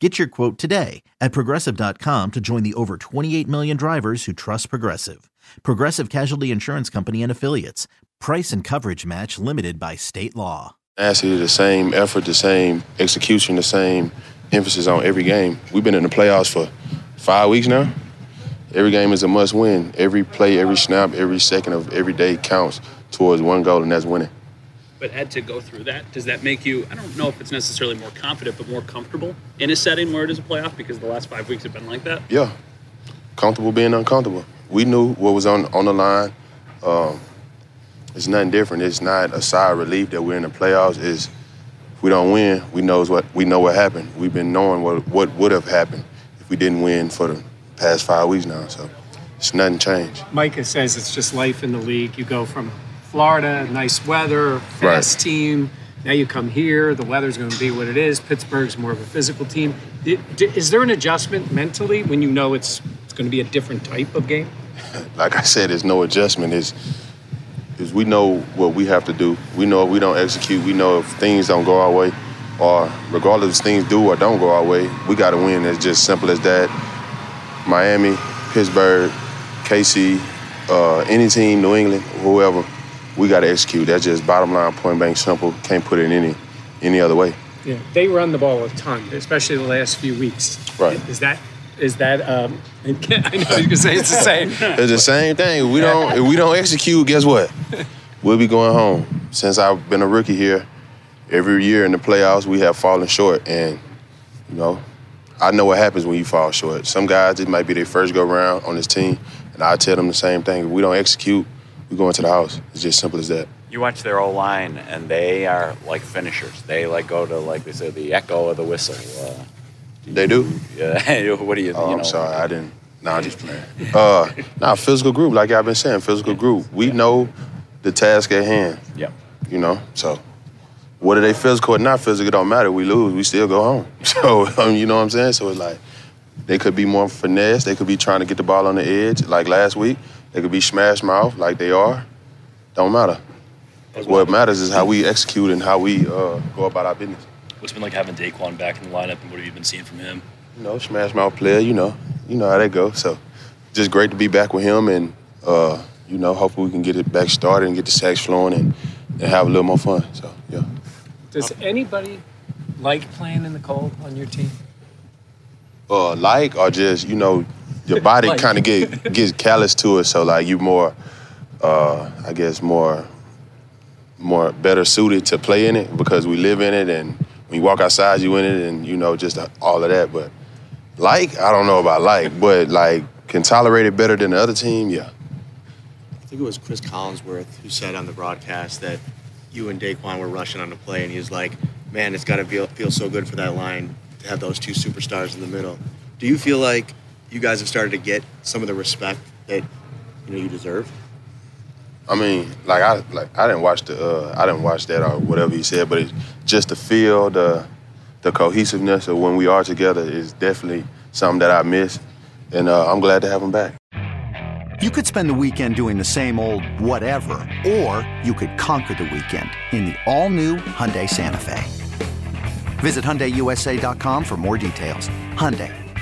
Get your quote today at progressive.com to join the over 28 million drivers who trust Progressive. Progressive Casualty Insurance Company and Affiliates. Price and coverage match limited by state law. Actually, the same effort, the same execution, the same emphasis on every game. We've been in the playoffs for five weeks now. Every game is a must win. Every play, every snap, every second of every day counts towards one goal, and that's winning. But had to go through that, does that make you, I don't know if it's necessarily more confident, but more comfortable in a setting where it is a playoff because the last five weeks have been like that? Yeah. Comfortable being uncomfortable. We knew what was on, on the line. Um, it's nothing different. It's not a sigh of relief that we're in the playoffs. Is if we don't win, we knows what we know what happened. We've been knowing what what would have happened if we didn't win for the past five weeks now. So it's nothing changed. Micah says it's just life in the league. You go from Florida, nice weather, fast Right. team. Now you come here, the weather's going to be what it is. Pittsburgh's more of a physical team. Is there an adjustment mentally when you know it's it's going to be a different type of game? like I said, there's no adjustment. Is is we know what we have to do. We know if we don't execute. We know if things don't go our way, or regardless if things do or don't go our way, we got to win. It's just simple as that. Miami, Pittsburgh, KC, uh, any team, New England, whoever, we got to execute. That's just bottom line, point blank, simple. Can't put it in any any other way. Yeah, they run the ball a ton, especially the last few weeks. Right. Is that is that? Um, I know you can say it's the same. It's the same thing. We don't if we don't execute, guess what? We'll be going home. Since I've been a rookie here, every year in the playoffs we have fallen short and you know, I know what happens when you fall short. Some guys it might be their first go round on this team, and I tell them the same thing. If we don't execute, we go into the house. It's just simple as that. You watch their O line, and they are like finishers. They like go to like they say the echo of the whistle. Uh, They do? yeah. what do you? Oh, you I'm know, sorry, I didn't. No, I'm just playing. Uh, nah, physical group, like I've been saying, physical group. We know the task at hand. Yep. You know, so whether they physical or not physical, it don't matter. We lose, we still go home. So um, you know what I'm saying? So it's like they could be more finesse. They could be trying to get the ball on the edge, like last week. They could be smash mouth, like they are. Don't matter. What matters is how we execute and how we uh, go about our business. What's it been like having Daquan back in the lineup, and what have you been seeing from him? You know, smash mouth player. You know, you know how that goes. So just great to be back with him, and uh, you know, hopefully we can get it back started and get the sacks flowing and, and have a little more fun. So yeah. Does anybody like playing in the cold on your team? uh, like or just you know your body Like. kind of get gets callous to it so like you more uh, i guess more more better suited to play in it because we live in it and when you walk outside you in it and you know just all of that but like i don't know about like but like can tolerate it better than the other team yeah I think it was Cris Collinsworth who said on the broadcast that you and Daquan were rushing on the play, and he was like, "Man, it's got to feel feel so good for that line to have those two superstars in the middle." Do you feel like you guys have started to get some of the respect that you know you deserve? I mean, like I like I didn't watch the uh, I didn't watch that or whatever he said, but it, just the feel, the the cohesiveness of when we are together is definitely something that I miss, and uh, I'm glad to have him back. You could spend the weekend doing the same old whatever, or you could conquer the weekend in the all-new Hyundai Santa Fe. Visit HyundaiUSA.com for more details. Hyundai,